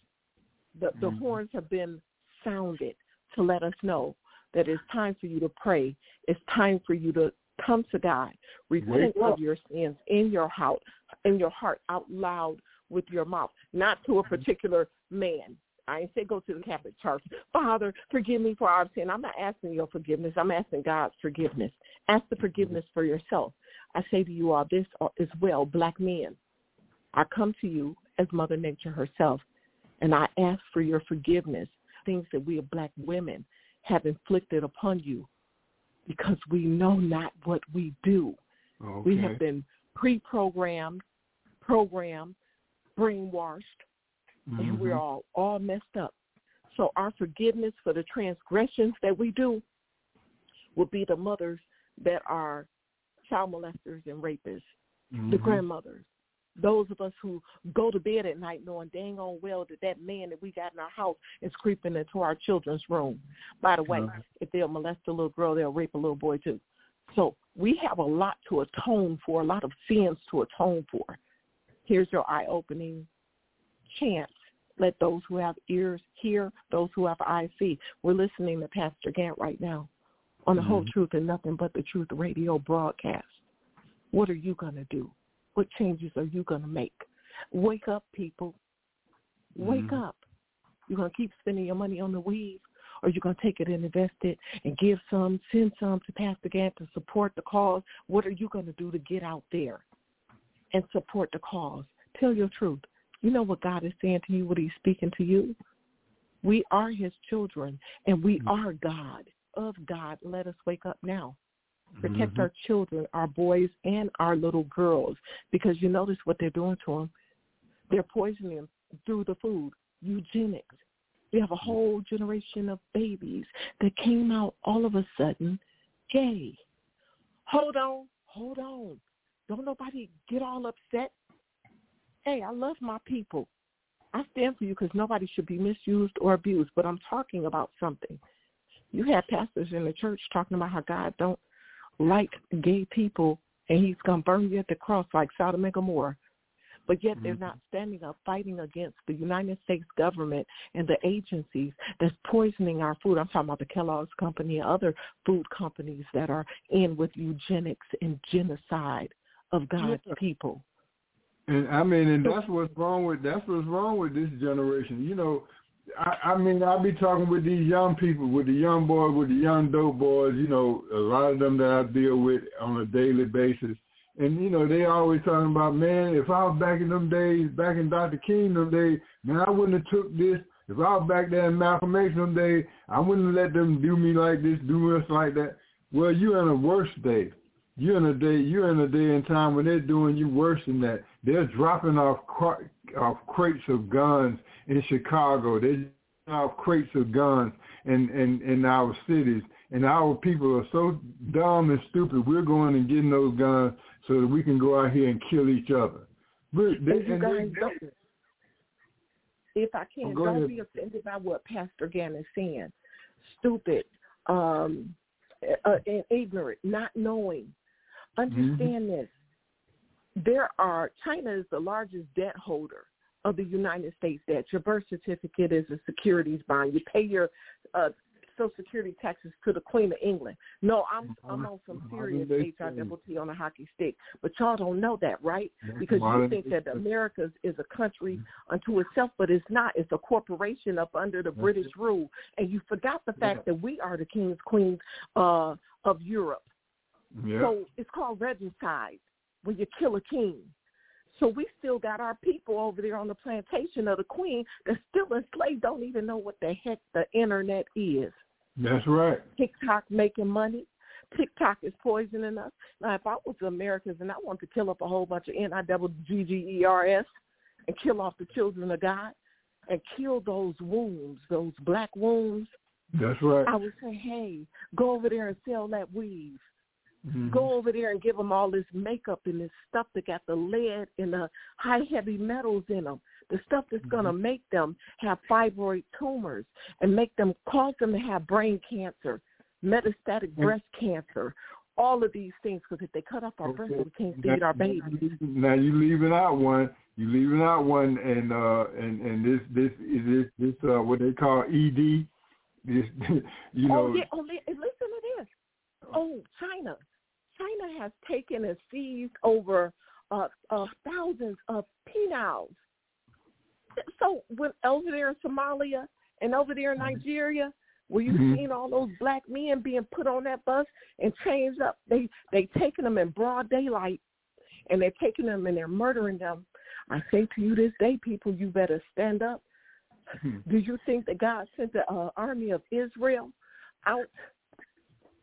the, the Mhm. horns have been sounded to let us know that it's time for you to pray. It's time for you to come to God, repent of your sins in your heart, in your heart, out loud with your mouth, not to a particular man. I ain't say go to the Catholic Church. Father, forgive me for our sin. I'm not asking your forgiveness. I'm asking God's forgiveness. Ask the forgiveness for yourself. I say to you all this as well, black men. I come to you as Mother Nature herself, and I ask for your forgiveness, things that we black women have inflicted upon you, because we know not what we do. okay. We have been pre-programmed, programmed, brainwashed, and we're all all messed up. So our forgiveness for the transgressions that we do will be the mothers that are child molesters and rapists, the Mhm. grandmothers, those of us who go to bed at night knowing dang on well that that man that we got in our house is creeping into our children's room. By the way, if they'll molest a little girl, they'll rape a little boy too. So we have a lot to atone for, a lot of sins to atone for. Here's your eye-opening chance. Let those who have ears hear, those who have eyes see. We're listening to Pastor Gantt right now on the whole Mhm. truth and nothing but the truth radio broadcast. What are you going to do? What changes are you going to make? Wake up, people. Wake Mhm. up. You're going to keep spending your money on the weed, or you're going to take it and invest it and give some, send some to Pastor Gantt to support the cause. What are you going to do to get out there and support the cause? Tell your truth. You know what God is saying to you, what he's speaking to you? We are his children, and we are God. Of God, let us wake up now. Protect Mhm. our children, our boys, and our little girls, because you notice what they're doing to them. They're poisoning them through the food, eugenics. We have a whole generation of babies that came out all of a sudden gay. Hold on, hold on. Don't nobody get all upset. Hey, I love my people. I stand for you because nobody should be misused or abused, but I'm talking about something. You have pastors in the church talking about how God don't like gay people, and he's going to burn you at the cross like Sodom and Gomorrah. But yet they're mm-hmm. not standing up fighting against the United States government and the agencies that's poisoning our food. I'm talking about the Kellogg's company and other food companies that are in with eugenics and genocide of God's Yeah. people. And I mean, and that's what's wrong with that's what's wrong with this generation. You know, I, I mean, I be talking with these young people, with the young boys, with the young dope boys. You know, a lot of them that I deal with on a daily basis, and you know, they always talking about, man, if I was back in them days, back in Dr. King them days, man, I wouldn't have took this. If I was back there in Malcolm X them days, I wouldn't let them do me like this, do us like that. Well, you in a worse day. You're in a day. You're in a day and time when they're doing you worse than that. They're dropping off off crates of guns in Chicago. They're off crates of guns in, in in our cities, and our people are so dumb and stupid. We're going and getting those guns so that we can go out here and kill each other. We're, they, And guys they-. If I can, oh, don't ahead. be offended by what Pastor Gantt is saying. Stupid, um, uh, and ignorant, not knowing. Understand this. There are China is the largest debt holder of the United States debt. Your birth certificate is a securities bond. You pay your uh, Social Security taxes to the Queen of England. No, I'm I'm on some serious HIWT on a hockey stick, but y'all don't know that, right? Because you think that America is a country unto itself, but it's not. It's a corporation up under the British rule, and you forgot the fact that we are the kings, queens uh, of Europe. So it's called regicide when you kill a king. So we still got our people over there on the plantation of the queen that's still enslaved, don't even know what the heck the internet is. That's right. TikTok making money. TikTok is poisoning us. Now, if I was Americans and I wanted to kill up a whole bunch of N-I-double-G-G-E-R-S and kill off the children of God and kill those wombs, those black wombs, That's right. I would say, hey, go over there and sell that weave. Mhm. Go over there and give them all this makeup and this stuff that got the lead and the high heavy metals in them. The stuff that's going to make them have fibroid tumors and make them cause them to have brain cancer, metastatic breast cancer, all of these things. Because if they cut off our breasts, Okay. we can't feed our babies. Now you're leaving out one. You're leaving out one, and uh, and and this this is this this uh, what they call ED. This you know. oh yeah, oh li- listen to this. Oh, China, China has taken and seized over uh, uh, thousands of penals. So when over there in Somalia and over there in Nigeria, where you Mhm. seen all those black men being put on that bus and changed up, they they taking them in broad daylight, and they're taking them and they're murdering them. I say to you this day, people, you better stand up. Do you think that God sent the uh, army of Israel out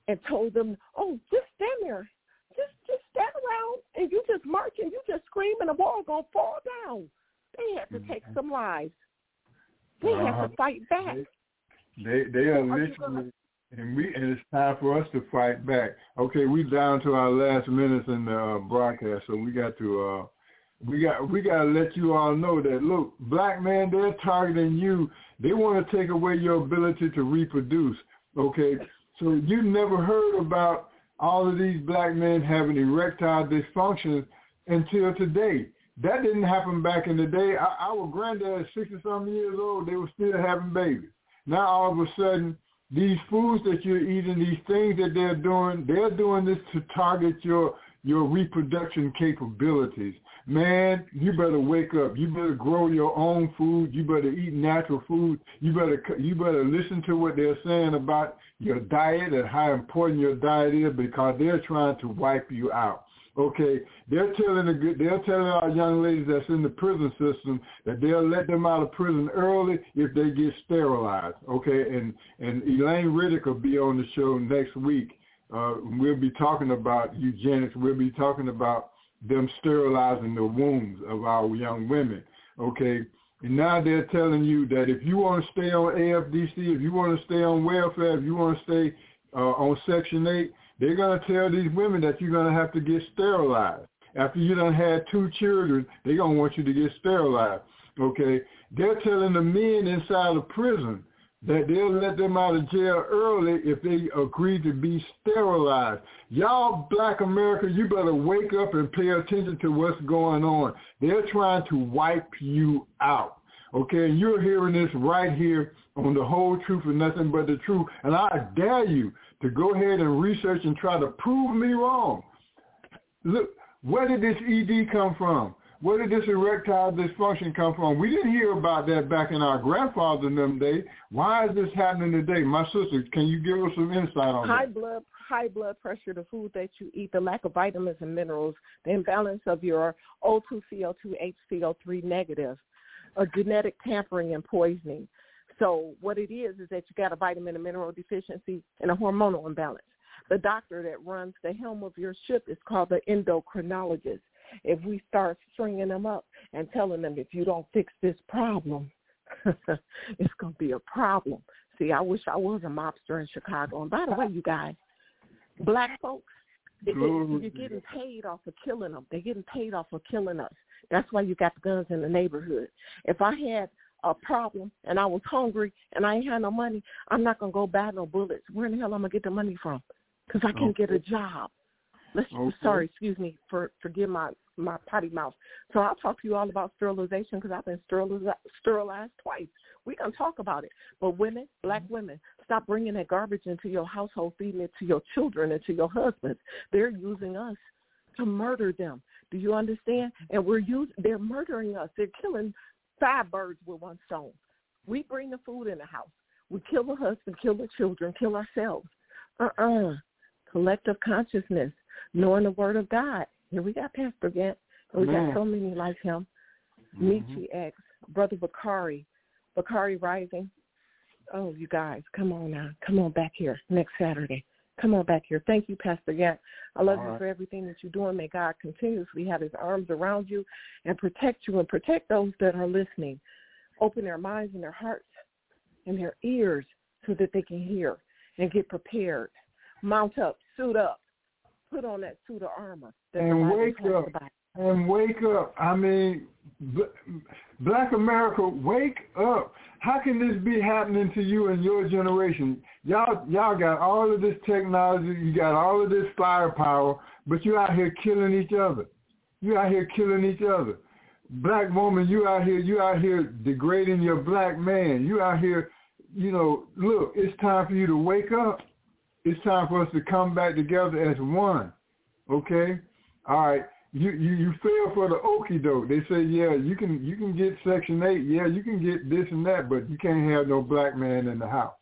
and told them, "Oh, just stand there, just just stand around, and you just march and you just scream, and the wall gonna fall down"? They had to take some lives. They had Uh-huh. to fight back. They they are Are literally, and we and it's time for us to fight back. Okay, we down to our last minutes in the uh, broadcast, so we got to uh, we got we got to let you all know that look, black man, they're targeting you. They want to take away your ability to reproduce. Okay, so you never heard about all of these black men having erectile dysfunction until today. That didn't happen back in the day. Our, granddad, sixty something years old, they were still having babies. Now all of a sudden, these foods that you're eating, these things that they're doing, they're doing this to target your your reproduction capabilities. Man, you better wake up. You better grow your own food. You better eat natural food. You better you better listen to what they're saying about your diet and how important your diet is because they're trying to wipe you out. Okay, they're telling the they're telling our young ladies that's in the prison system that they'll let them out of prison early if they get sterilized. Okay, and and Elaine Riddick will be on the show next week. Uh, we'll be talking about eugenics. We'll be talking about them sterilizing the wombs of our young women. Okay, and now they're telling you that if you want to stay on AFDC, if you want to stay on welfare, if you want to stay uh, on Section 8, they're going to tell these women that you're going to have to get sterilized. After you done had two children, they're going to want you to get sterilized. Okay? They're telling the men inside of prison that they'll let them out of jail early if they agree to be sterilized. Y'all black America, you better wake up and pay attention to what's going on. They're trying to wipe you out. Okay, and you're hearing this right here on the whole truth and nothing but the truth. And I dare you to go ahead and research and try to prove me wrong. Look, where did this ED come from? Where did this erectile dysfunction come from? We didn't hear about that back in our grandfather in them days. Why is this happening today? My sister, can you give us some insight on high that? blood high blood pressure, the food that you eat, the lack of vitamins and minerals, the imbalance of your O2, CO2, HCO3 negative, a genetic tampering and poisoning. So what it is is that you got a vitamin and mineral deficiency and a hormonal imbalance. The doctor that runs the helm of your ship is called the endocrinologist. If we start stringing them up and telling them if you don't fix this problem, it's going to be a problem. See, I wish I was a mobster in Chicago. And by the way, you guys, black folks, they, you're getting paid off of killing them. They're getting paid off of killing us. That's why you got the guns in the neighborhood. If I had a problem and I was hungry and I ain't had no money, I'm not gonna go buy no bullets. Where in the hell am I gonna get the money from? Because I can't get a job. Let's. Okay. Sorry, excuse me for forgive my my potty mouth. So I'll talk to you all about sterilization because I've been sterilized sterilized twice. We can talk about it. But women, black mm-hmm. women, stop bringing that garbage into your household, feeding it to your children and to your husbands. They're using us to murder them. Do you understand? Mm-hmm. And we're using. They're murdering us. They're killing five birds with one stone. We bring the food in the house. We kill the husband, kill the children, kill ourselves. Uh-uh. Collective consciousness, knowing the word of God. Here we got Pastor Gantt. We got so many like him. Mm-hmm. Michi X, Brother Bakari, Bakari Rising. Oh, you guys, come on now. Come on back here next Saturday. Come on back here. Thank you, Pastor Gantt. I love All you right. for everything that you're doing. May God continuously have his arms around you and protect you and protect those that are listening. Open their minds and their hearts and their ears so that they can hear and get prepared. Mount up, suit up, put on that suit of armor. And wake up. about. and wake up. I mean, Black America, wake up. How can this be happening to you and your generation? Y'all, y'all got all of this technology, you got all of this firepower, but you out here killing each other. You out here killing each other. Black woman, you out here, you out here degrading your black man. You out here, you know, look, it's time for you to wake up. It's time for us to come back together as one. Okay? All right you you you fell for the okie doke. They say, yeah, you can you can get Section Eight. Yeah, you can get this and that, but you can't have no black man in the house.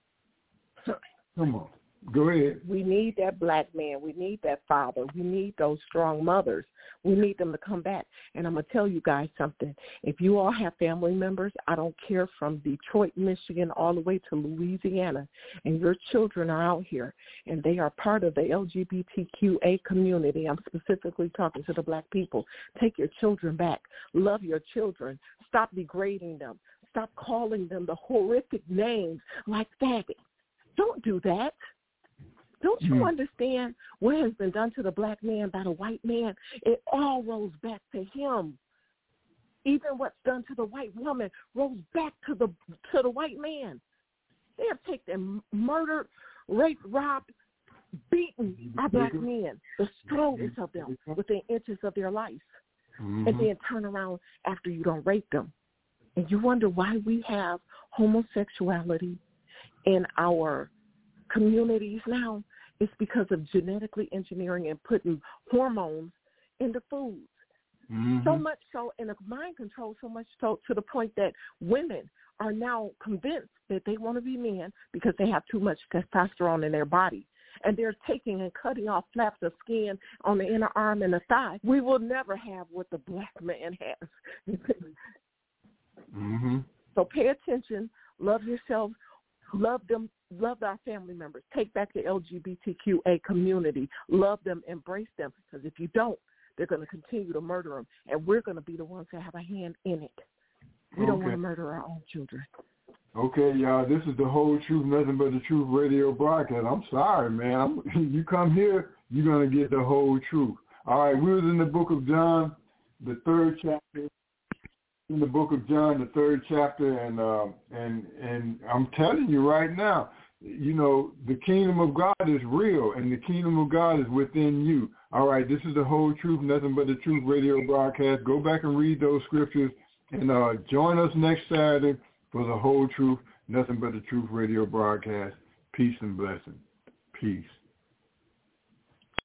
Come on, go ahead. We need that black man. We need that father. We need those strong mothers. We need them to come back. And I'm going to tell you guys something. If you all have family members, I don't care from Detroit, Michigan, all the way to Louisiana, and your children are out here and they are part of the LGBTQA community, I'm specifically talking to the black people. Take your children back. Love your children. Stop degrading them. Stop calling them the horrific names like faggot. Don't do that. Don't you Hmm. understand what has been done to the black man by the white man? It all rolls back to him. Even what's done to the white woman rolls back to the to the white man. They have taken, murdered, raped, robbed, beaten our black men, the strongest of them, within inches of their life, and Mhm. then turn around after you don't rape them. And you wonder why we have homosexuality in our communities now. It's because of genetically engineering and putting hormones in the foods. Mhm. So much so, and the mind control so much so to the point that women are now convinced that they want to be men because they have too much testosterone in their body. And they're taking and cutting off flaps of skin on the inner arm and the thigh. We will never have what the black man has. Mhm. So pay attention, love yourself, love them, love our family members. Take back the LGBTQA community, love them, embrace them. Because if you don't, they're going to continue to murder them, and we're going to be the ones that have a hand in it. We don't want to murder our own children. Okay, y'all. This is the whole truth, nothing but the truth radio broadcast. I'm sorry, man. I'm, you come here, you're gonna get the whole truth. All right, we was in the book of John, the third chapter, in the book of John, the third chapter, and uh, and and I'm telling you right now, you know, the kingdom of God is real, and the kingdom of God is within you. All right, this is the whole truth, nothing but the truth radio broadcast. Go back and read those scriptures, and uh, join us next Saturday for the whole truth, nothing but the truth radio broadcast. Peace and blessing. Peace.